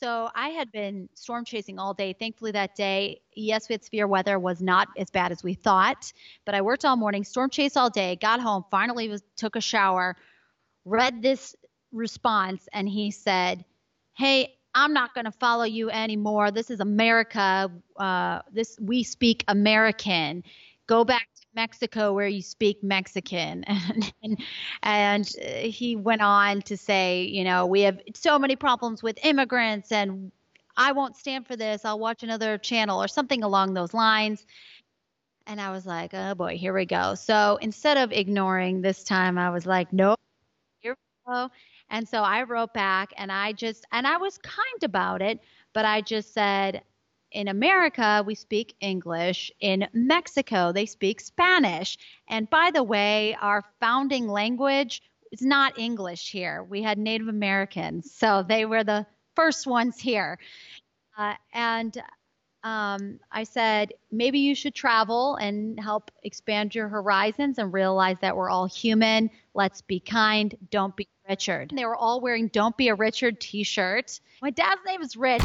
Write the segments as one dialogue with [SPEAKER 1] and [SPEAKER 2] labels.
[SPEAKER 1] So I had been storm chasing all day. Thankfully, that day, yes, we had severe weather, was not as bad as we thought. But I worked all morning, storm chase all day, got home, finally was took a shower, read this response, and he said, "Hey, I'm not going to follow you anymore. This is America. Uh, this we speak American. Go back to Mexico where you speak Mexican." And, and and uh, he went on to say, you know, we have so many problems with immigrants, and I won't stand for this. I'll watch another channel or something along those lines. And I was like, oh boy, here we go. So instead of ignoring this time, I was like, nope, here we go. And so I wrote back and I just, and I was kind about it, but I just said, in America, we speak English. In Mexico, they speak Spanish. And by the way, our founding language is not English here. We had Native Americans, so they were the first ones here. Uh, and um, I said, maybe you should travel and help expand your horizons and realize that we're all human. Let's be kind. Don't be Richard. And they were all wearing Don't Be a Richard t shirt. My dad's name is Rich.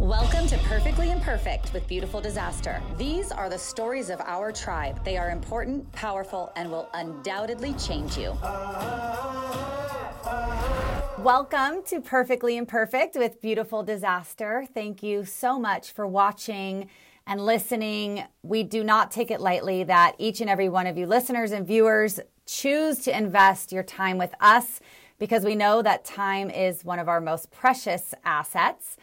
[SPEAKER 2] Welcome to Perfectly Imperfect with Beautiful Disaster. These are the stories of our tribe. They are important, powerful, and will undoubtedly change you. Welcome to Perfectly Imperfect with Beautiful Disaster. Thank you so much for watching and listening. We do not take it lightly that each and every one of you listeners and viewers choose to invest your time with us because we know that time is one of our most precious assets.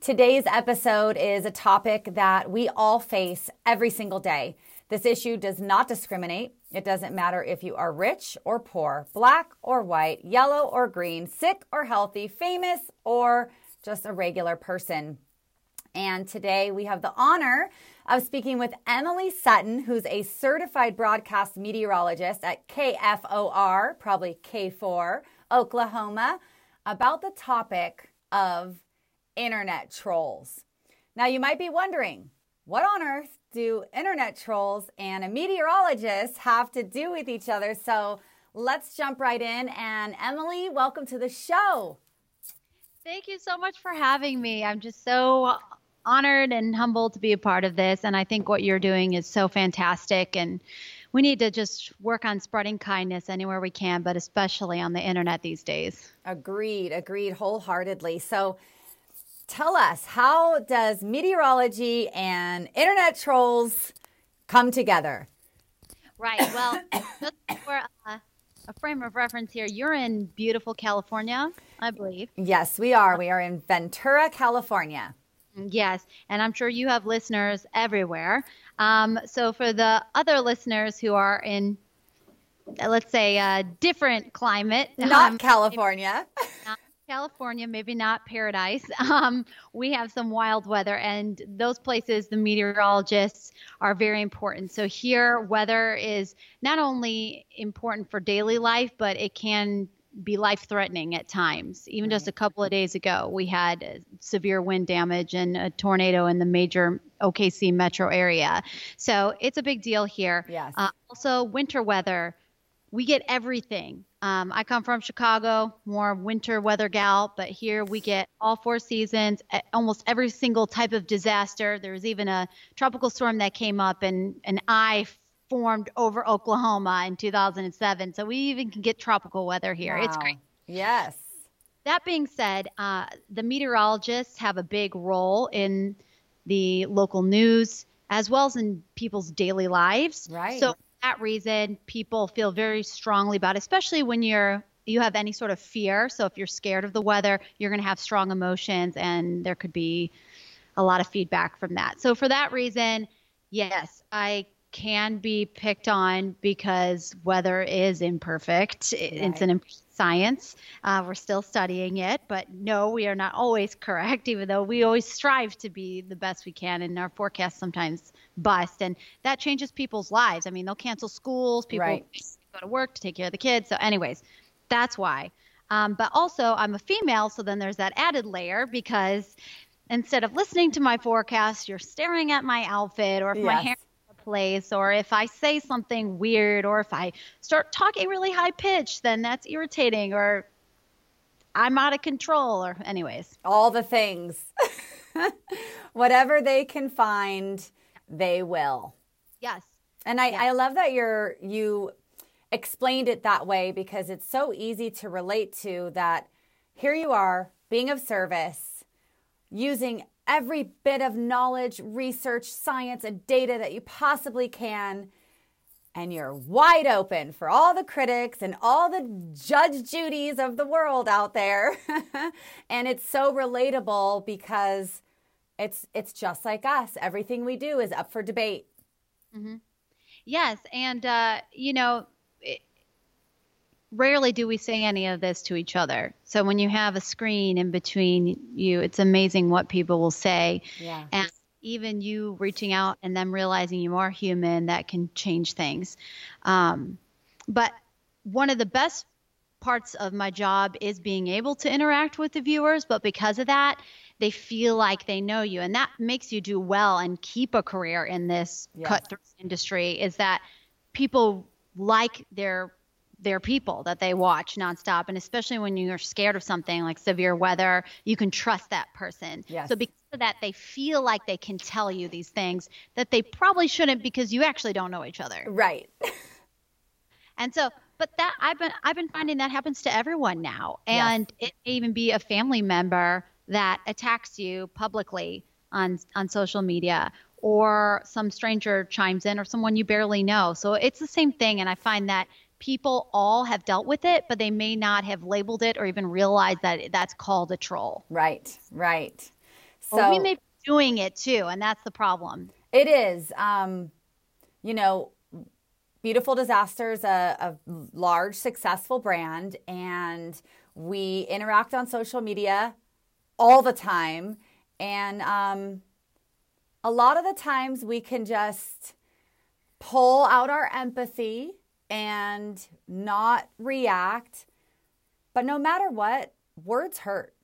[SPEAKER 2] Today's episode is a topic that we all face every single day. This issue does not discriminate. It doesn't matter if you are rich or poor, black or white, yellow or green, sick or healthy, famous or just a regular person. And today we have the honor of speaking with Emily Sutton, who's a certified broadcast meteorologist at KFOR, probably K4, Oklahoma, about the topic of internet trolls. Now, you might be wondering, what on earth do internet trolls and a meteorologist have to do with each other? So let's jump right in. And Emily, welcome to the show.
[SPEAKER 1] Thank you so much for having me. I'm just so honored and humbled to be a part of this. And I think what you're doing is so fantastic. And we need to just work on spreading kindness anywhere we can, but especially on the internet these days.
[SPEAKER 2] Agreed, agreed wholeheartedly. So, tell us how does meteorology and internet trolls come together?
[SPEAKER 1] Right. Well, just for uh, a frame of reference here, you're in beautiful California, I believe.
[SPEAKER 2] Yes, we are. We are in Ventura, California.
[SPEAKER 1] Yes, and I'm sure you have listeners everywhere. Um, so for the other listeners who are in, let's say, a different climate,
[SPEAKER 2] not um, California.
[SPEAKER 1] Not California, maybe not paradise. Um, we have some wild weather, and those places, the meteorologists are very important. So here, weather is not only important for daily life, but it can be life threatening at times. Even just a couple of days ago, we had severe wind damage and a tornado in the major OKC metro area. So it's a big deal here.
[SPEAKER 2] Yes. Uh,
[SPEAKER 1] also, winter weather we get everything. Um, I come from Chicago, more winter weather gal, but here we get all four seasons, almost every single type of disaster. There was even a tropical storm that came up and an eye formed over Oklahoma in 2007. So we even can get tropical weather here. Wow. It's great.
[SPEAKER 2] Yes.
[SPEAKER 1] That being said, uh, the meteorologists have a big role in the local news as well as in people's daily lives.
[SPEAKER 2] Right.
[SPEAKER 1] So that reason, people feel very strongly about, especially when you're you have any sort of fear. So if you're scared of the weather, you're going to have strong emotions, and there could be a lot of feedback from that. So for that reason, yes, I can be picked on because weather is imperfect. Right. It's an science. Uh, we're still studying it, but no, we are not always correct, even though we always strive to be the best we can, and our forecasts sometimes bust, and that changes people's lives. I mean, they'll cancel schools, people
[SPEAKER 2] right.
[SPEAKER 1] go to work to take care of the kids. So, anyways, that's why. Um, but also, I'm a female, so then there's that added layer because instead of listening to my forecast, you're staring at my outfit or if yes. my hair place or if I say something weird or if I start talking really high pitched, then that's irritating or I'm out of control or anyways.
[SPEAKER 2] All the things. Whatever they can find, they will.
[SPEAKER 1] Yes.
[SPEAKER 2] And I, yes. I love that you're you explained it that way because it's so easy to relate to that here you are being of service, using every bit of knowledge, research, science, and data that you possibly can. And you're wide open for all the critics and all the Judge Judys of the world out there. and it's so relatable because it's it's just like us. Everything we do is up for debate.
[SPEAKER 1] Mm-hmm. Yes, and uh, you know, it, rarely do we say any of this to each other. So when you have a screen in between you, it's amazing what people will say.
[SPEAKER 2] Yeah.
[SPEAKER 1] And even you reaching out and them realizing you are human, that can change things. Um, but one of the best parts of my job is being able to interact with the viewers. But because of that, they feel like they know you. And that makes you do well and keep a career in this cutthroat industry is that people like their their people that they watch nonstop. And especially when you're scared of something like severe weather, you can trust that person.
[SPEAKER 2] Yes.
[SPEAKER 1] So because of that, they feel like they can tell you these things that they probably shouldn't because you actually don't know each other.
[SPEAKER 2] Right.
[SPEAKER 1] and so, but that I've been I've been finding that happens to everyone now, and yes. it may even be a family member that attacks you publicly on on social media or some stranger chimes in or someone you barely know. So it's the same thing and I find that people all have dealt with it, but they may not have labeled it or even realized that that's called a troll.
[SPEAKER 2] Right, right.
[SPEAKER 1] So or we may be doing it too, and that's the problem.
[SPEAKER 2] It is. Um, you know, Beautiful Disasters, a, a large, successful brand, and we interact on social media all the time. And um, a lot of the times we can just pull out our empathy and not react. But no matter what, words hurt.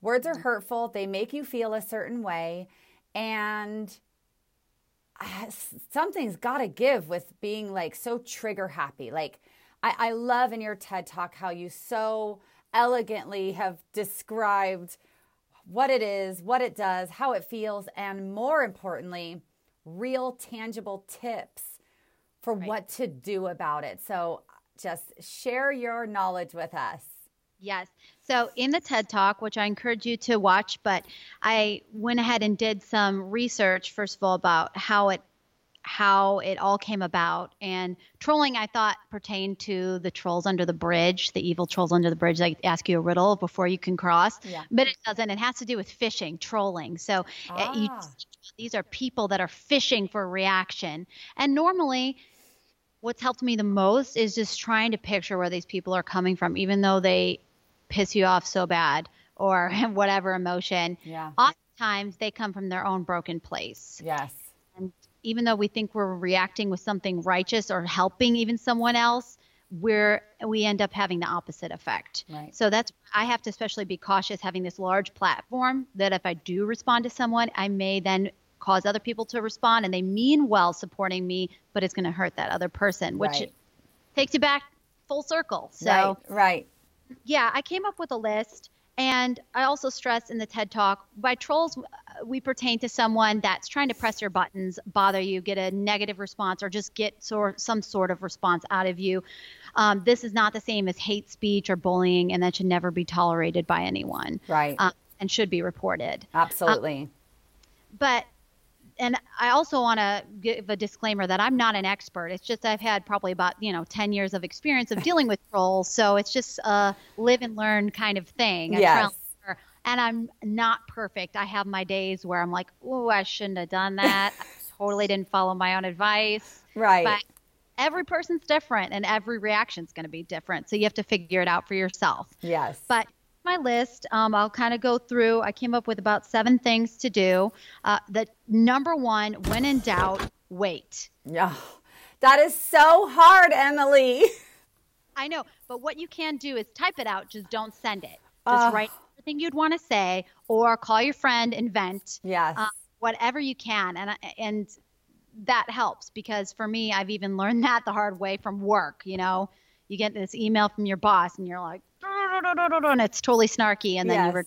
[SPEAKER 2] Words are hurtful. They make you feel a certain way. And something's got to give with being like so trigger happy. Like, I, I love in your TED talk how you so elegantly have described what it is, what it does, how it feels, and more importantly, real tangible tips for right. what to do about it. So just share your knowledge with us.
[SPEAKER 1] Yes. So in the TED Talk, which I encourage you to watch, but I went ahead and did some research first of all about how it how it all came about and trolling I thought pertained to the trolls under the bridge, the evil trolls under the bridge that ask you a riddle before you can cross.
[SPEAKER 2] Yeah.
[SPEAKER 1] But it doesn't. It has to do with fishing, trolling. So ah. you, these are people that are fishing for reaction. And normally what's helped me the most is just trying to picture where these people are coming from, even though they piss you off so bad or whatever emotion.
[SPEAKER 2] Yeah.
[SPEAKER 1] Oftentimes they come from their own broken place.
[SPEAKER 2] Yes.
[SPEAKER 1] Even though we think we're reacting with something righteous or helping even someone else, we're we end up having the opposite effect.
[SPEAKER 2] Right.
[SPEAKER 1] So that's I have to especially be cautious having this large platform that if I do respond to someone, I may then cause other people to respond and they mean well supporting me, but it's going to hurt that other person, which right. takes you back full circle. So,
[SPEAKER 2] right, right.
[SPEAKER 1] Yeah, I came up with a list. And I also stress in the TED Talk by trolls, we pertain to someone that's trying to press your buttons, bother you, get a negative response, or just get sort, some sort of response out of you. Um, this is not the same as hate speech or bullying, and that should never be tolerated by anyone.
[SPEAKER 2] Right.
[SPEAKER 1] Um, and should be reported.
[SPEAKER 2] Absolutely. Um,
[SPEAKER 1] but and I also want to give a disclaimer that I'm not an expert. It's just I've had probably about you know 10 years of experience of dealing with trolls, so it's just a live and learn kind of thing.
[SPEAKER 2] Yes.
[SPEAKER 1] And I'm not perfect. I have my days where I'm like, oh, I shouldn't have done that. I totally didn't follow my own advice.
[SPEAKER 2] Right.
[SPEAKER 1] But every person's different, and every reaction is going to be different. So you have to figure it out for yourself.
[SPEAKER 2] Yes.
[SPEAKER 1] But my list. Um, I'll kind of go through. I came up with about seven things to do. Uh, the number one, when in doubt, wait.
[SPEAKER 2] Yeah, that is so hard, Emily.
[SPEAKER 1] I know, but what you can do is type it out. Just don't send it. Just uh, write everything you'd want to say, or call your friend and vent.
[SPEAKER 2] Yes. Uh,
[SPEAKER 1] whatever you can, and and that helps because for me, I've even learned that the hard way from work. You know, you get this email from your boss, and you're like and it's totally snarky, and then
[SPEAKER 2] Yes.
[SPEAKER 1] you were.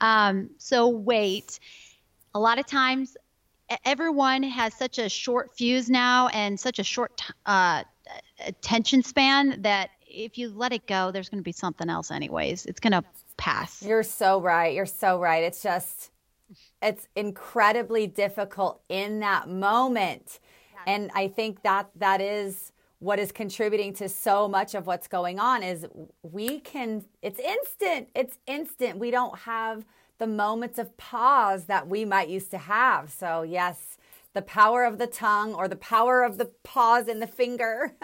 [SPEAKER 1] Um, so wait, a lot of times, everyone has such a short fuse now and such a short t- uh, attention span that if you let it go, there's going to be something else anyways. It's going to pass.
[SPEAKER 2] You're so right. You're so right. It's just, it's incredibly difficult in that moment. And I think that that is what is contributing to so much of what's going on is we can, it's instant. It's instant. We don't have the moments of pause that we might used to have. So, yes, the power of the tongue or the power of the pause in the finger.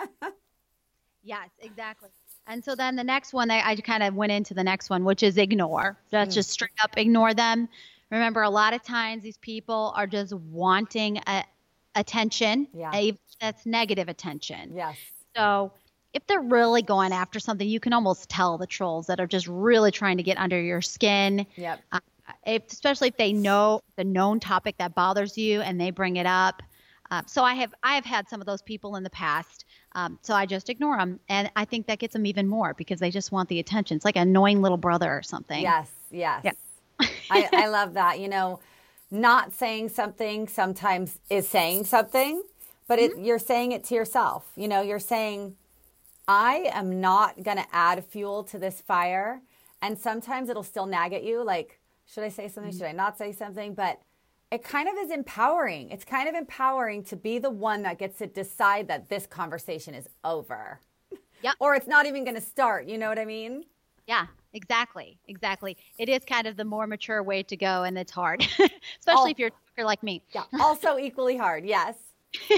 [SPEAKER 1] Yes, exactly. And so then the next one, I, I kind of went into the next one, which is ignore. That's mm. just straight up ignore them. Remember, a lot of times these people are just wanting a, attention.
[SPEAKER 2] Yeah.
[SPEAKER 1] That's negative attention.
[SPEAKER 2] yes.
[SPEAKER 1] So if they're really going after something, you can almost tell the trolls that are just really trying to get under your skin.
[SPEAKER 2] Yep.
[SPEAKER 1] Uh, if, especially if they know the known topic that bothers you and they bring it up. Uh, so I have I have had some of those people in the past. Um, so I just ignore them, and I think that gets them even more because they just want the attention. It's like an annoying little brother or something.
[SPEAKER 2] Yes, yes.
[SPEAKER 1] Yeah.
[SPEAKER 2] I, I love that. You know, not saying something sometimes is saying something, but it, mm-hmm. you're saying it to yourself. You know, you're saying, I am not going to add fuel to this fire. And sometimes it'll still nag at you like, should I say something? Should I not say something? But it kind of is empowering. It's kind of empowering to be the one that gets to decide that this conversation is over.
[SPEAKER 1] Yep.
[SPEAKER 2] Or it's not even going to start. You know what I mean?
[SPEAKER 1] Yeah, exactly, exactly. It is kind of the more mature way to go, and it's hard, especially if you're a talker like me.
[SPEAKER 2] Yeah. Also equally hard. Yes.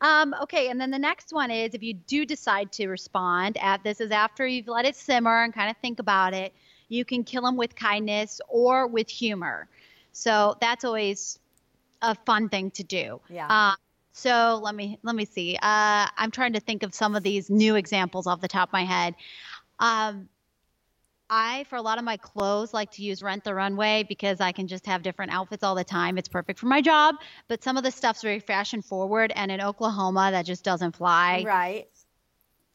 [SPEAKER 1] Um, okay, and then the next one is if you do decide to respond, at this is after you've let it simmer and kind of think about it, you can kill them with kindness or with humor. So that's always a fun thing to do.
[SPEAKER 2] Yeah.
[SPEAKER 1] Uh, so let me let me see. Uh, I'm trying to think of some of these new examples off the top of my head. Um, I, for a lot of my clothes, like to use Rent the Runway because I can just have different outfits all the time. It's perfect for my job. But some of the stuff's very fashion forward, and in Oklahoma, that just doesn't fly.
[SPEAKER 2] Right.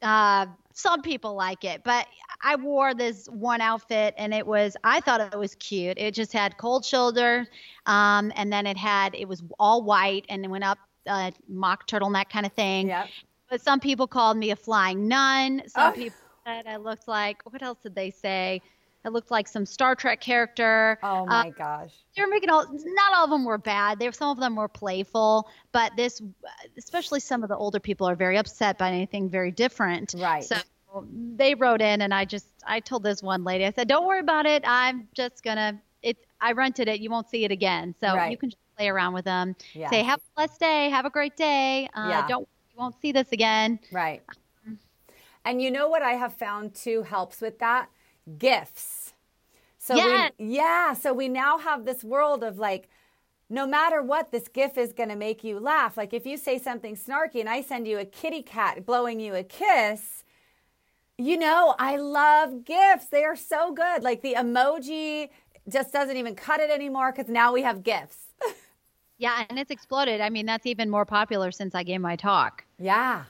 [SPEAKER 1] Uh, some people like it, but I wore this one outfit, and it was I thought it was cute. It just had cold shoulder, um, and then it had it was all white, and it went up uh, mock turtleneck kind of thing.
[SPEAKER 2] Yep.
[SPEAKER 1] But some people called me a flying nun. Some
[SPEAKER 2] Oh.
[SPEAKER 1] people said I looked like what else did they say? I looked like some Star Trek character.
[SPEAKER 2] Oh
[SPEAKER 1] Uh,
[SPEAKER 2] my gosh.
[SPEAKER 1] they were making all. Not all of them were bad. There, were, some of them were playful, but this, especially some of the older people, are very upset by anything very different.
[SPEAKER 2] Right.
[SPEAKER 1] So they wrote in, and I just I told this one lady, I said, "Don't worry about it. I'm just gonna it. I rented it. You won't see it again. So
[SPEAKER 2] Right.
[SPEAKER 1] you can just play around with them.
[SPEAKER 2] Yeah.
[SPEAKER 1] Say, have a blessed day. Have a great day. Uh,
[SPEAKER 2] Yeah.
[SPEAKER 1] Don't you won't see this again.
[SPEAKER 2] Right. And you know what I have found too helps with that? Gifs. So
[SPEAKER 1] Yes.
[SPEAKER 2] we yeah, so we now have this world of like no matter what this gif is going to make you laugh. Like if you say something snarky and I send you a kitty cat blowing you a kiss, you know, I love gifs. They are so good. Like the emoji just doesn't even cut it anymore cuz now we have gifs.
[SPEAKER 1] Yeah, and it's exploded. I mean, that's even more popular since I gave my talk.
[SPEAKER 2] yeah.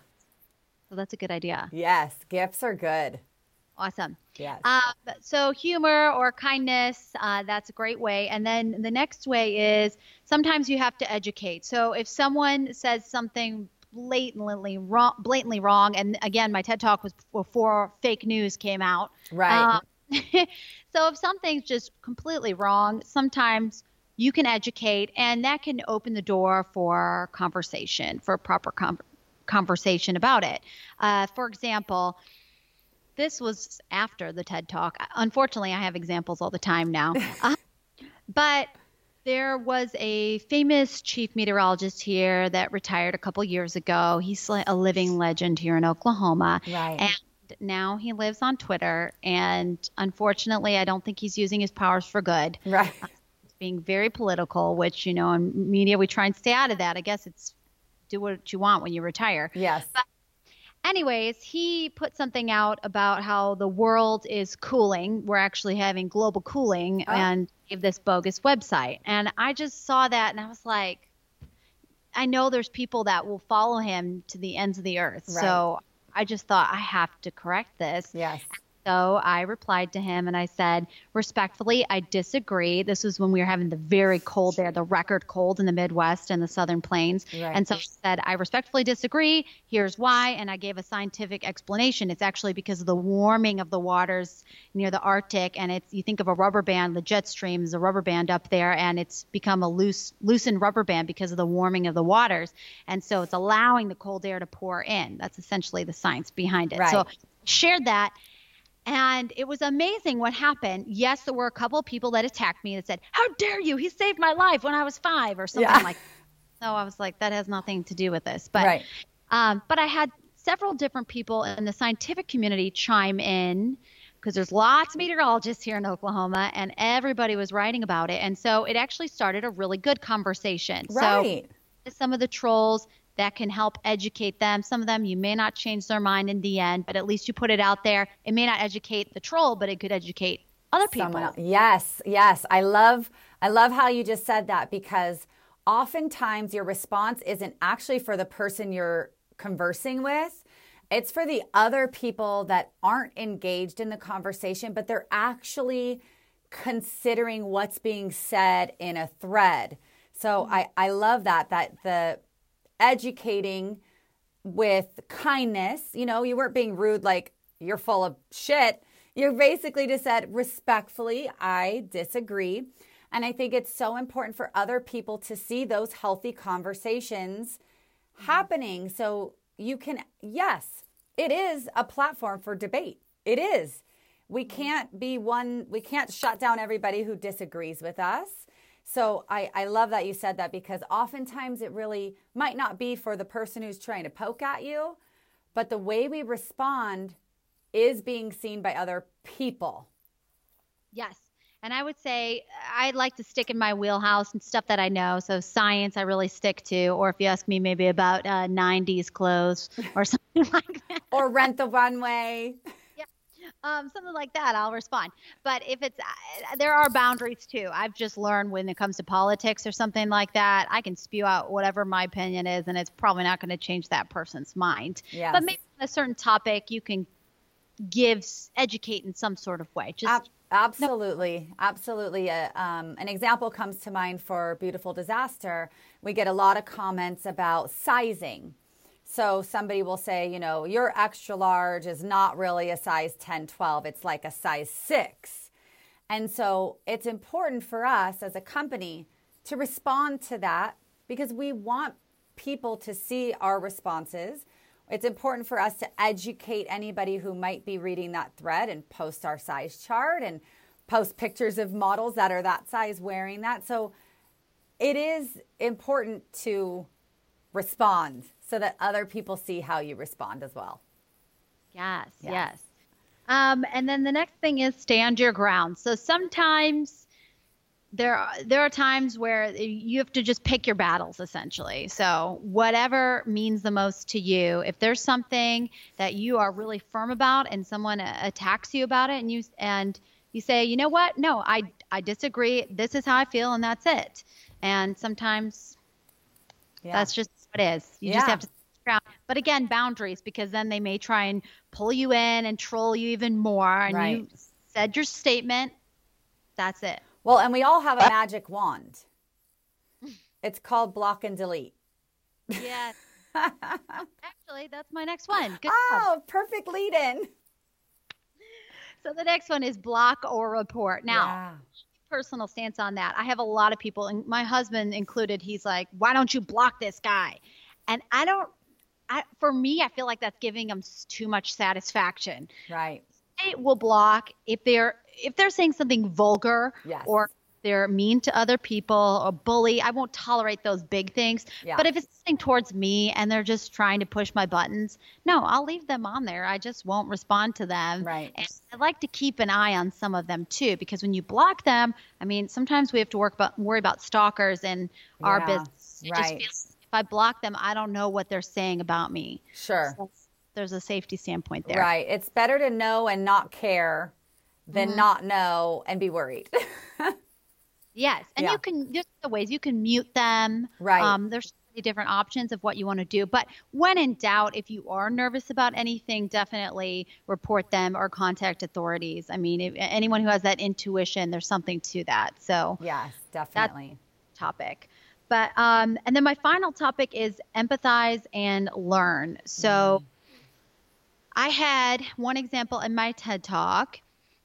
[SPEAKER 1] So that's a good idea.
[SPEAKER 2] Yes, gifs are good.
[SPEAKER 1] Awesome.
[SPEAKER 2] Yes.
[SPEAKER 1] Um, so humor or kindness, uh, that's a great way. And then the next way is sometimes you have to educate. So if someone says something blatantly wrong, blatantly wrong, and again, my TED talk was before fake news came out.
[SPEAKER 2] Right.
[SPEAKER 1] Um, so if something's just completely wrong, sometimes you can educate, and that can open the door for conversation, for proper con- conversation about it. Uh, for example, this was after the TED Talk. Unfortunately, I have examples all the time now. Uh, but there was a famous chief meteorologist here that retired a couple years ago. He's a living legend here in Oklahoma.
[SPEAKER 2] Right.
[SPEAKER 1] And now he lives on Twitter. And unfortunately, I don't think he's using his powers for good.
[SPEAKER 2] right.
[SPEAKER 1] He's being very political, which, you know, in media, we try and stay out of that. I guess it's do what you want when you retire
[SPEAKER 2] Yes.
[SPEAKER 1] anyways, he put something out about how the world is cooling. We're actually having global cooling
[SPEAKER 2] Oh.
[SPEAKER 1] and gave this bogus website. And I just saw that and I was like, I know there's people that will follow him to the ends of the earth.
[SPEAKER 2] Right.
[SPEAKER 1] So I just thought I have to correct this.
[SPEAKER 2] Yes.
[SPEAKER 1] So I replied to him and I said, respectfully, I disagree. This was when we were having the very cold there, the record cold in the Midwest and the Southern Plains. Right. And so I said, I respectfully disagree. Here's why. And I gave a scientific explanation. It's actually because of the warming of the waters near the Arctic. And it's, you think of a rubber band, the jet stream is a rubber band up there, and it's become a loose, loosened rubber band because of the warming of the waters. And so it's allowing the cold air to pour in. That's essentially the science behind it. Right. So shared that and it was amazing what happened. Yes, there were a couple of people that attacked me that said, How dare you? He saved my life when I was five or something yeah. like that. So I was like, That has nothing to do with this. But right. um, but I had several different people in the scientific community chime in because there's lots of meteorologists here in Oklahoma and everybody was writing about it. And so it actually started a really good conversation.
[SPEAKER 2] Right.
[SPEAKER 1] So some of the trolls that can help educate them. Some of them you may not change their mind in the end, but at least you put it out there. It may not educate the troll, but it could educate other people.
[SPEAKER 2] Yes, yes. I love I love how you just said that because oftentimes your response isn't actually for the person you're conversing with. It's for the other people that aren't engaged in the conversation, but they're actually considering what's being said in a thread. So mm-hmm. I, I love that, that the educating with kindness. You know, you weren't being rude like you're full of shit. You basically just said, respectfully, I disagree. And I think it's so important for other people to see those healthy conversations happening. So you can, yes, it is a platform for debate. It is. We can't be one, we can't shut down everybody who disagrees with us. So I, I love that you said that because oftentimes it really might not be for the person who's trying to poke at you, but the way we respond is being seen by other people.
[SPEAKER 1] Yes. And I would say I'd like to stick in my wheelhouse and stuff that I know. So science, I really stick to. Or if you ask me, maybe about uh, 90s clothes or something like that.
[SPEAKER 2] Or rent the runway
[SPEAKER 1] um, something like that, I'll respond. But if it's, uh, there are boundaries too. I've just learned when it comes to politics or something like that, I can spew out whatever my opinion is, and it's probably not going to change that person's mind. Yes. But maybe on a certain topic, you can give, educate in some sort of way. Just. Ab-
[SPEAKER 2] Absolutely, no. absolutely. Uh, um, an example comes to mind for Beautiful Disaster. We get a lot of comments about sizing so somebody will say, you know, your extra large is not really a size 10, 12, it's like a size 6. And so it's important for us as a company to respond to that because we want people to see our responses. It's important for us to educate anybody who might be reading that thread and post our size chart and post pictures of models that are that size wearing that. So it is important to respond so that other people see how you respond as well.
[SPEAKER 1] Yes, yes. yes. Um, and then the next thing is stand your ground. So sometimes there are, there are times where you have to just pick your battles essentially. So whatever means the most to you. If there's something that you are really firm about and someone attacks you about it and you and you say, "You know what? No, I I disagree. This is how I feel and that's it." And sometimes yeah. that's just it is. You yeah. just have to ground. But again, boundaries because then they may try and pull you in and troll you even more. And right. you said your statement. That's it.
[SPEAKER 2] Well, and we all have a magic wand. It's called block and delete.
[SPEAKER 1] Yes. Actually, that's my next one. Good
[SPEAKER 2] oh, job. perfect lead in.
[SPEAKER 1] So the next one is block or report. Now, yeah personal stance on that. I have a lot of people, and my husband included. He's like, "Why don't you block this guy?" And I don't. I, for me, I feel like that's giving them too much satisfaction.
[SPEAKER 2] Right.
[SPEAKER 1] I will block if they're if they're saying something vulgar yes. or they're mean to other people or bully, I won't tolerate those big things. Yeah. But if it's something towards me and they're just trying to push my buttons, no, I'll leave them on there. I just won't respond to them.
[SPEAKER 2] Right. And
[SPEAKER 1] I like to keep an eye on some of them too, because when you block them, I mean, sometimes we have to work about worry about stalkers in yeah. our business. It right. Feels, if I block them, I don't know what they're saying about me.
[SPEAKER 2] Sure. So
[SPEAKER 1] there's a safety standpoint there.
[SPEAKER 2] Right. It's better to know and not care than mm-hmm. not know and be worried.
[SPEAKER 1] Yes, and yeah. you can there's the ways you can mute them.
[SPEAKER 2] Right.
[SPEAKER 1] Um, there's different options of what you want to do. But when in doubt, if you are nervous about anything, definitely report them or contact authorities. I mean, if, anyone who has that intuition, there's something to that. So
[SPEAKER 2] yes, definitely.
[SPEAKER 1] topic. But um, and then my final topic is empathize and learn. So mm. I had one example in my TED talk.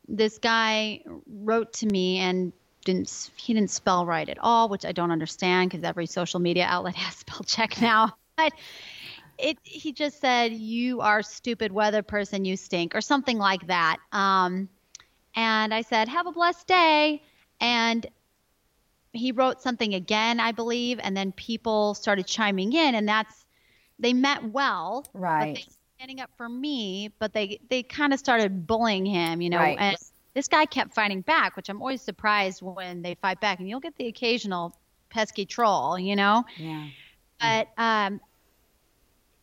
[SPEAKER 1] This guy wrote to me and didn't he didn't spell right at all, which I don't understand because every social media outlet has spell check now. But it he just said you are stupid weather person, you stink, or something like that. Um, and I said, have a blessed day. And he wrote something again, I believe, and then people started chiming in, and that's they meant well,
[SPEAKER 2] right?
[SPEAKER 1] But they standing up for me, but they they kind of started bullying him, you know, right. and this guy kept fighting back, which I'm always surprised when they fight back, and you'll get the occasional pesky troll, you know.
[SPEAKER 2] Yeah.
[SPEAKER 1] But um,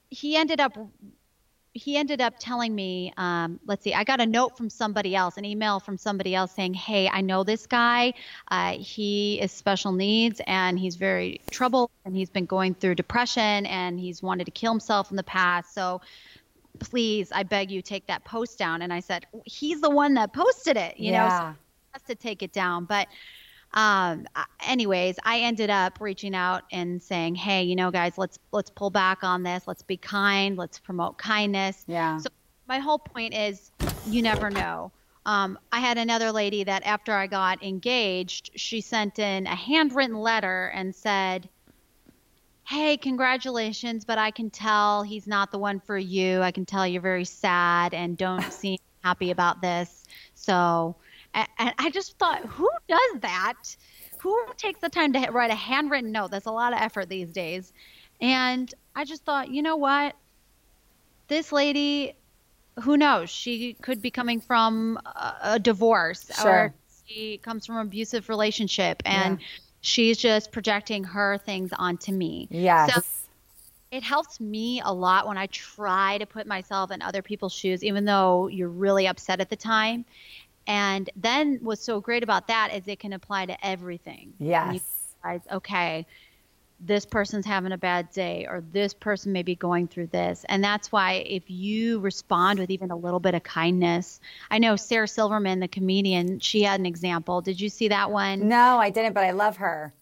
[SPEAKER 1] he ended up he ended up telling me, um, let's see, I got a note from somebody else, an email from somebody else saying, hey, I know this guy. Uh, he is special needs and he's very troubled and he's been going through depression and he's wanted to kill himself in the past. So please, I beg you, take that post down. And I said, he's the one that posted it, you yeah. know, so has to take it down. But um, anyways, I ended up reaching out and saying, "Hey, you know, guys, let's let's pull back on this. Let's be kind. Let's promote kindness."
[SPEAKER 2] Yeah.
[SPEAKER 1] So my whole point is, you never know. Um, I had another lady that after I got engaged, she sent in a handwritten letter and said, Hey, congratulations, but I can tell he's not the one for you. I can tell you're very sad and don't seem happy about this. So and I just thought, who does that? Who takes the time to write a handwritten note? That's a lot of effort these days. And I just thought, you know what? This lady, who knows? She could be coming from a, a divorce
[SPEAKER 2] sure.
[SPEAKER 1] or she comes from an abusive relationship and yeah. She's just projecting her things onto me.
[SPEAKER 2] Yes. So
[SPEAKER 1] it helps me a lot when I try to put myself in other people's shoes, even though you're really upset at the time. And then what's so great about that is it can apply to everything.
[SPEAKER 2] Yes.
[SPEAKER 1] Realize, okay, this person's having a bad day or this person may be going through this. And that's why if you respond with even a little bit of kindness, I know Sarah Silverman, the comedian, she had an example. Did you see that one?
[SPEAKER 2] No, I didn't, but I love her.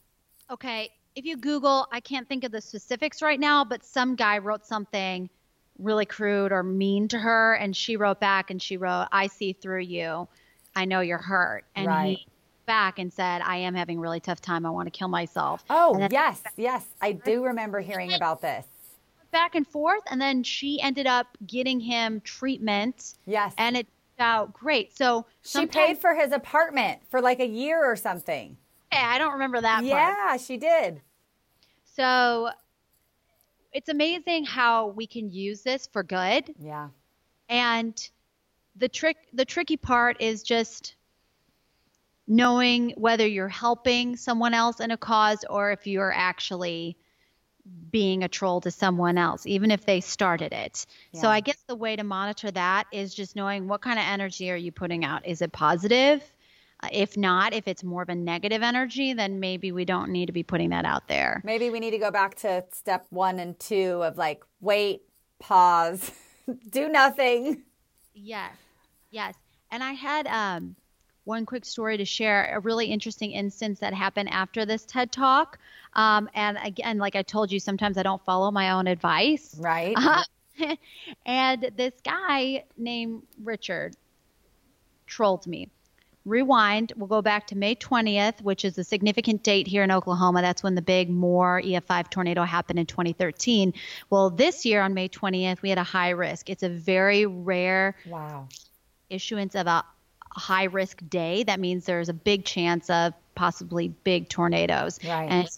[SPEAKER 1] Okay. If you Google, I can't think of the specifics right now, but some guy wrote something really crude or mean to her and she wrote back and she wrote, I see through you I know you're hurt. And
[SPEAKER 2] right.
[SPEAKER 1] he back and said, I am having a really tough time. I want to kill myself.
[SPEAKER 2] Oh, yes, yes. I do remember hearing about this.
[SPEAKER 1] Back and forth. And then she ended up getting him treatment.
[SPEAKER 2] Yes.
[SPEAKER 1] And it out great. So
[SPEAKER 2] she paid for his apartment for like a year or something.
[SPEAKER 1] Yeah, I don't remember that
[SPEAKER 2] yeah,
[SPEAKER 1] part.
[SPEAKER 2] she did.
[SPEAKER 1] So it's amazing how we can use this for good.
[SPEAKER 2] Yeah.
[SPEAKER 1] And the trick the tricky part is just knowing whether you're helping someone else in a cause or if you're actually being a troll to someone else, even if they started it. Yeah. So I guess the way to monitor that is just knowing what kind of energy are you putting out. Is it positive? Uh, if not, if it's more of a negative energy, then maybe we don't need to be putting that out there.
[SPEAKER 2] Maybe we need to go back to step one and two of like, wait, pause, do nothing.
[SPEAKER 1] Yes. Yes. And I had um, one quick story to share, a really interesting instance that happened after this TED talk. Um, and again, like I told you, sometimes I don't follow my own advice.
[SPEAKER 2] Right.
[SPEAKER 1] Uh, and this guy named Richard trolled me. Rewind, we'll go back to May 20th, which is a significant date here in Oklahoma. That's when the big Moore EF5 tornado happened in 2013. Well, this year on May 20th, we had a high risk. It's a very rare
[SPEAKER 2] wow
[SPEAKER 1] issuance of a high risk day, that means there's a big chance of possibly big tornadoes.
[SPEAKER 2] Right.
[SPEAKER 1] And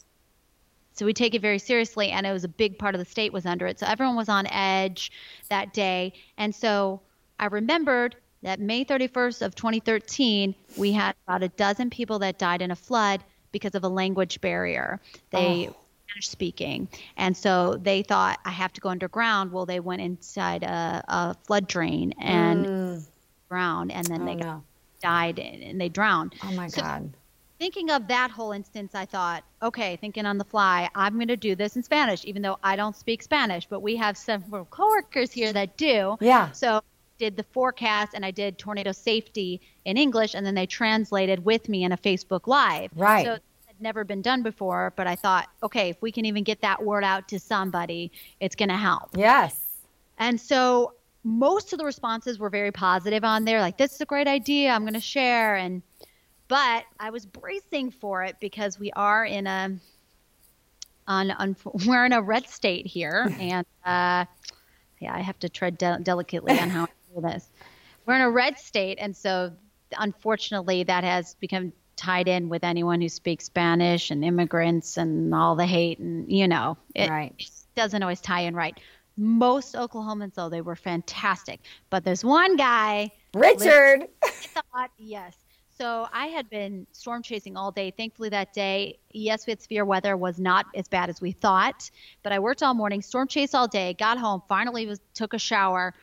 [SPEAKER 1] so we take it very seriously, and it was a big part of the state was under it. So everyone was on edge that day. And so I remembered that May 31st of 2013, we had about a dozen people that died in a flood because of a language barrier. They oh. Spanish speaking, and so they thought I have to go underground. Well, they went inside a, a flood drain and. Mm ground and then
[SPEAKER 2] oh,
[SPEAKER 1] they
[SPEAKER 2] no.
[SPEAKER 1] died and they drowned.
[SPEAKER 2] Oh my
[SPEAKER 1] so
[SPEAKER 2] God.
[SPEAKER 1] thinking of that whole instance, I thought, okay, thinking on the fly, I'm going to do this in Spanish, even though I don't speak Spanish, but we have several coworkers here that do.
[SPEAKER 2] Yeah.
[SPEAKER 1] So did the forecast and I did tornado safety in English, and then they translated with me in a Facebook Live.
[SPEAKER 2] Right.
[SPEAKER 1] So it never been done before, but I thought, okay, if we can even get that word out to somebody, it's going to help.
[SPEAKER 2] Yes.
[SPEAKER 1] And so most of the responses were very positive on there, like, this is a great idea, I'm going to share. And but I was bracing for it because we are in a on, on we're in a red state here, and uh, yeah, I have to tread de- delicately on how I do this. We're in a red state, and so unfortunately, that has become tied in with anyone who speaks Spanish and immigrants and all the hate, and you know, it,
[SPEAKER 2] Right.
[SPEAKER 1] it doesn't always tie in right. Most Oklahomans, though, they were fantastic. But there's one guy
[SPEAKER 2] Richard.
[SPEAKER 1] Thought yes. So I had been storm chasing all day. Thankfully, that day, yes, we had severe weather, was not as bad as we thought. But I worked all morning, storm chase all day, got home, finally was took a shower,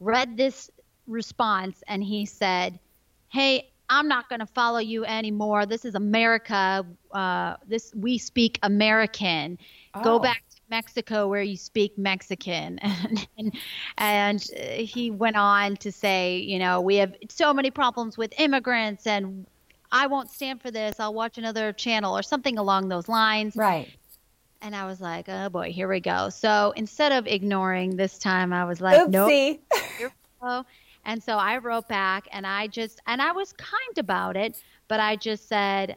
[SPEAKER 1] read this response, and he said, "Hey, I'm not going to follow you anymore. This is America. Uh, this we speak American. Go
[SPEAKER 2] Oh.
[SPEAKER 1] back to Mexico where you speak Mexican." And and, and uh, he went on to say, you know, we have so many problems with immigrants, and I won't stand for this. I'll watch another channel or something along those lines.
[SPEAKER 2] Right.
[SPEAKER 1] And I was like, oh boy, here we go. So instead of ignoring this time, I was like, nope
[SPEAKER 2] Oopsie.
[SPEAKER 1] go. And so I wrote back and I just, and I was kind about it, but I just said,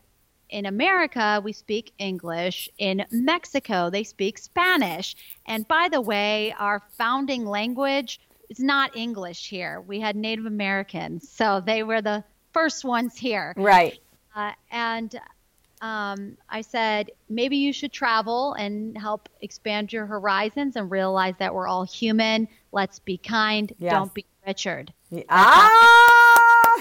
[SPEAKER 1] in America, we speak English. In Mexico, they speak Spanish. And by the way, our founding language is not English here. We had Native Americans, so they were the first ones here.
[SPEAKER 2] Right.
[SPEAKER 1] Uh, and um, I said, maybe you should travel and help expand your horizons and realize that we're all human. Let's be kind.
[SPEAKER 2] Yes.
[SPEAKER 1] Don't be Richard.
[SPEAKER 2] Ah.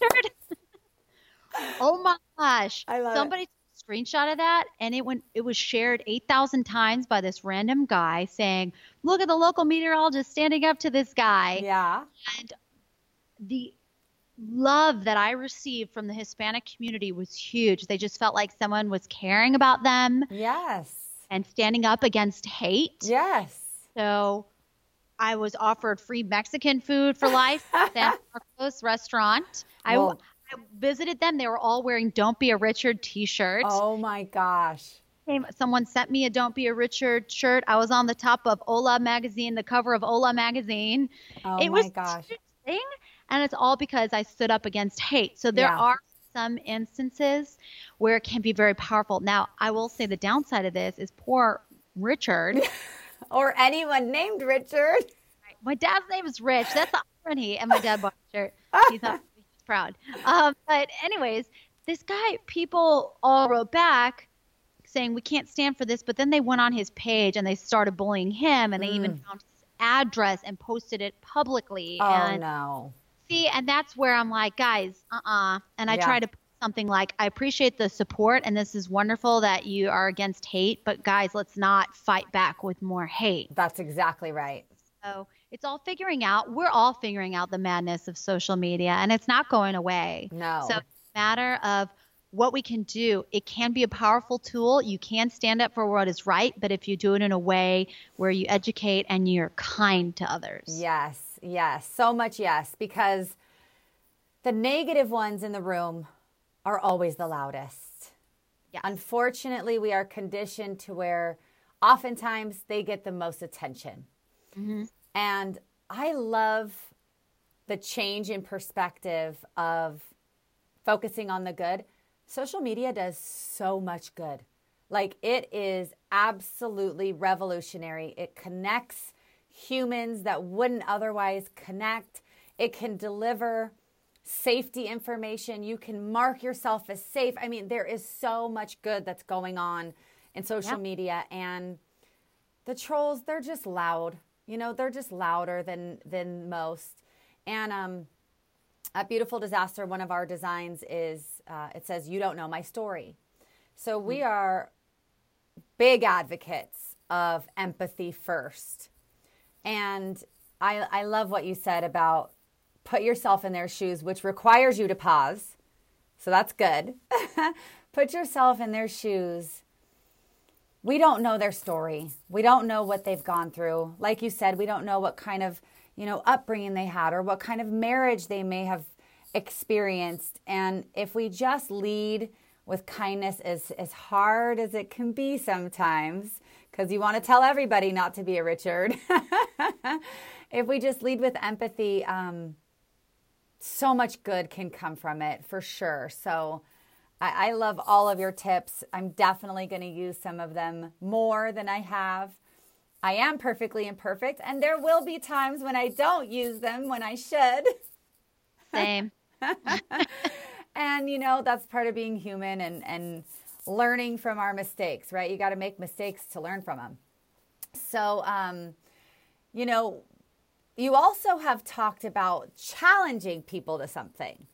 [SPEAKER 1] Richard. oh my gosh.
[SPEAKER 2] I love it.
[SPEAKER 1] Somebody took a screenshot of that and it went it was shared 8,000 times by this random guy saying, "Look at the local meteorologist standing up to this guy."
[SPEAKER 2] Yeah.
[SPEAKER 1] and the love that I received from the Hispanic community was huge. They just felt like someone was caring about them
[SPEAKER 2] Yes.
[SPEAKER 1] and standing up against hate.
[SPEAKER 2] Yes.
[SPEAKER 1] So I was offered free Mexican food for life at San Marcos restaurant. I visited them. They were all wearing "Don't Be a Richard" T-shirt.
[SPEAKER 2] Oh my gosh.
[SPEAKER 1] Someone sent me a "Don't Be a Richard" shirt. I was on the top of Ola magazine, the cover of Ola magazine.
[SPEAKER 2] Oh
[SPEAKER 1] it
[SPEAKER 2] my
[SPEAKER 1] was
[SPEAKER 2] gosh.
[SPEAKER 1] interesting, and it's all because I stood up against hate. So there
[SPEAKER 2] Yeah.
[SPEAKER 1] are some instances where it can be very powerful. Now, I will say the downside of this is poor Richard.
[SPEAKER 2] Or anyone named Richard.
[SPEAKER 1] my dad's name is Rich. That's the irony. And my dad bought a shirt. He's not proud. Um, but anyways, this guy, people all wrote back saying we can't stand for this. But then they went on his page and they started bullying him, and they even found his address and posted it publicly.
[SPEAKER 2] Oh
[SPEAKER 1] and
[SPEAKER 2] no.
[SPEAKER 1] see, and that's where I'm like, guys, uh-uh. And I
[SPEAKER 2] Yeah.
[SPEAKER 1] try to put something like, I appreciate the support, and this is wonderful that you are against hate, but guys, let's not fight back with more hate.
[SPEAKER 2] That's exactly right.
[SPEAKER 1] So it's all figuring out. We're all figuring out the madness of social media, and it's not going away.
[SPEAKER 2] No.
[SPEAKER 1] So it's a matter of what we can do. It can be a powerful tool. You can stand up for what is right, but if you do it in a way where you educate and you're kind to others.
[SPEAKER 2] Yes, yes, so much yes, because the negative ones in the room are always the loudest.
[SPEAKER 1] Yes.
[SPEAKER 2] Unfortunately, we are conditioned to where oftentimes they get the most attention. Mm-hmm. And I love the change in perspective of focusing on the good. Social media does so much good. Like it is absolutely revolutionary. It connects humans that wouldn't otherwise connect. It can deliver safety information. You can mark yourself as safe. I mean, there is so much good that's going on in social media and the trolls, they're just loud. You know, they're just louder than than most. And um at Beautiful Disaster, one of our designs is uh, it says, You don't know my story. So we are big advocates of empathy first. And I, I love what you said about put yourself in their shoes, which requires you to pause So that's good. Put yourself in their shoes. We don't know their story. We don't know what they've gone through. Like you said, we don't know what kind of, you know, upbringing they had or what kind of marriage they may have experienced. And if we just lead with kindness as as hard as it can be sometimes, because you want to tell everybody not to be a Richard. if we just lead with empathy, um, so much good can come from it for sure. So I, I love all of your tips. I'm definitely going to use some of them more than I have. I am perfectly imperfect, and there will be times when I don't use them when I should.
[SPEAKER 1] Same.
[SPEAKER 2] and you know that's part of being human and and learning from our mistakes, right? You got to make mistakes to learn from them. So, um, you know, you also have talked about challenging people to something.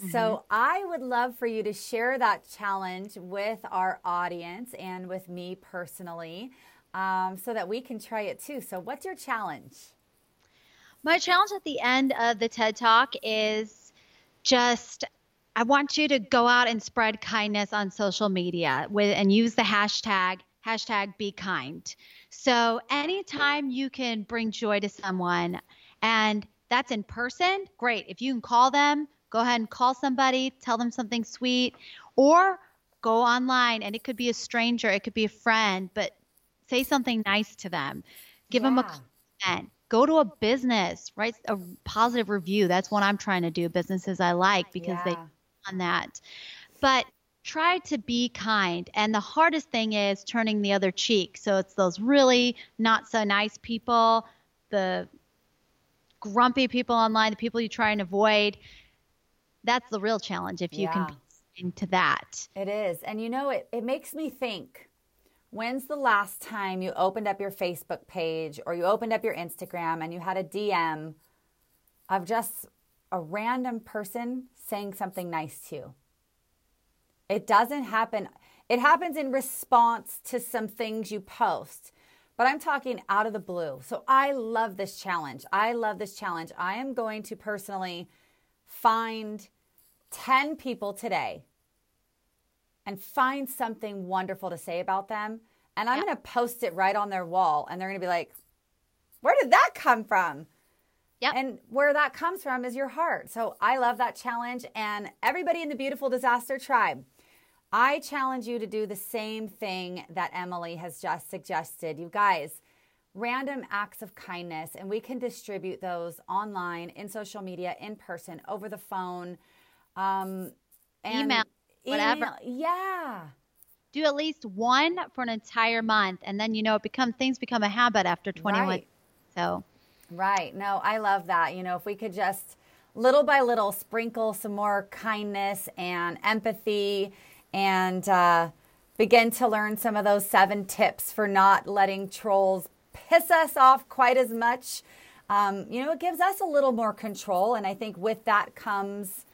[SPEAKER 2] Mm-hmm. So, I would love for you to share that challenge with our audience and with me personally um, so that we can try it too. So, what's your challenge?
[SPEAKER 1] My challenge at the end of the TED Talk is just I want you to go out and spread kindness on social media with and use the hashtag hashtag be kind. So anytime you can bring joy to someone and that's in person, great. If you can call them, go ahead and call somebody, tell them something sweet, or go online and it could be a stranger, it could be a friend, but say something nice to them. Give yeah. them a comment. Go to a business, write a positive review. That's what I'm trying to do. Businesses I like because yeah. they on that. But try to be kind. And the hardest thing is turning the other cheek. So it's those really not so nice people, the grumpy people online, the people you try and avoid. That's the real challenge if you yeah. can be into that.
[SPEAKER 2] It is. And you know, it, it makes me think when's the last time you opened up your Facebook page or you opened up your Instagram and you had a DM of just a random person saying something nice to you. It doesn't happen. It happens in response to some things you post, but I'm talking out of the blue. So I love this challenge. I love this challenge. I am going to personally find 10 people today and find something wonderful to say about them. And I'm yeah. going to post it right on their wall. And they're going to be like, where did that come from?
[SPEAKER 1] Yep.
[SPEAKER 2] And where that comes from is your heart. So I love that challenge. And everybody in the Beautiful Disaster Tribe, I challenge you to do the same thing that Emily has just suggested. You guys, random acts of kindness, and we can distribute those online, in social media, in person, over the phone, um,
[SPEAKER 1] email, whatever.
[SPEAKER 2] Email. Yeah.
[SPEAKER 1] Do at least one for an entire month, and then you know it becomes things become a habit after 21. Right. So
[SPEAKER 2] Right. No, I love that. You know, if we could just little by little sprinkle some more kindness and empathy and uh, begin to learn some of those seven tips for not letting trolls piss us off quite as much. Um, you know, it gives us a little more control. And I think with that comes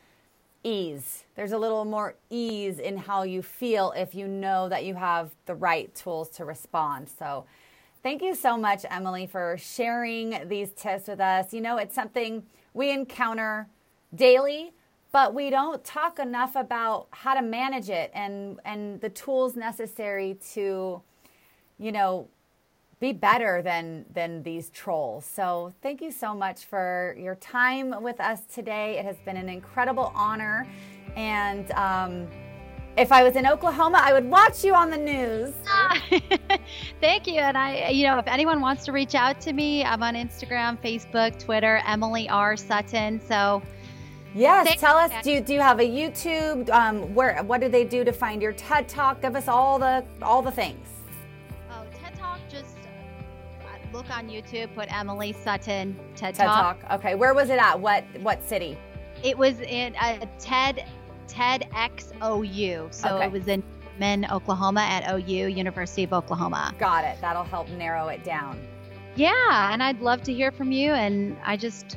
[SPEAKER 2] ease. There's a little more ease in how you feel if you know that you have the right tools to respond. So, Thank you so much, Emily, for sharing these tips with us. You know, it's something we encounter daily, but we don't talk enough about how to manage it and and the tools necessary to, you know, be better than than these trolls. So, thank you so much for your time with us today. It has been an incredible honor and um, if I was in Oklahoma, I would watch you on the news.
[SPEAKER 1] Thank you. And I, you know, if anyone wants to reach out to me, I'm on Instagram, Facebook, Twitter, Emily R. Sutton. So,
[SPEAKER 2] yes, tell us. Do you, do you have a YouTube? Um, where? What do they do to find your TED Talk? Give us all the all the things.
[SPEAKER 1] Look on YouTube. Put Emily Sutton TED,
[SPEAKER 2] TED Talk. Talk. Okay, where was it at? What what city?
[SPEAKER 1] It was in a uh, TED TEDxOU. So okay. it was in Norman, Oklahoma at OU, University of Oklahoma.
[SPEAKER 2] Got it. That'll help narrow it down.
[SPEAKER 1] Yeah, and I'd love to hear from you. And I just,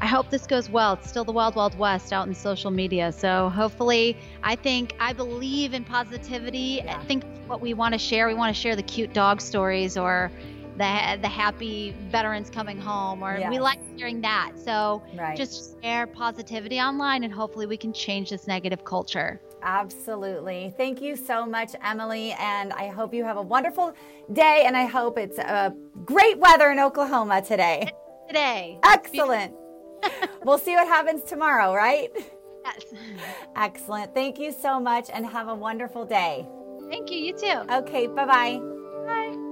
[SPEAKER 1] I hope this goes well. It's still the wild, wild west out in social media. So hopefully, I think, I believe in positivity. Yeah. I think what we want to share, we want to share the cute dog stories or, the the happy veterans coming home, or yes. we like hearing that. So right. just share positivity online, and hopefully we can change this negative culture.
[SPEAKER 2] Absolutely. Thank you so much, Emily. And I hope you have a wonderful day. And I hope it's a great weather in Oklahoma today.
[SPEAKER 1] Today.
[SPEAKER 2] Excellent. we'll see what happens tomorrow, right?
[SPEAKER 1] Yes.
[SPEAKER 2] Excellent. Thank you so much and have a wonderful day.
[SPEAKER 1] Thank you. You too.
[SPEAKER 2] Okay. Bye-bye.
[SPEAKER 1] Bye.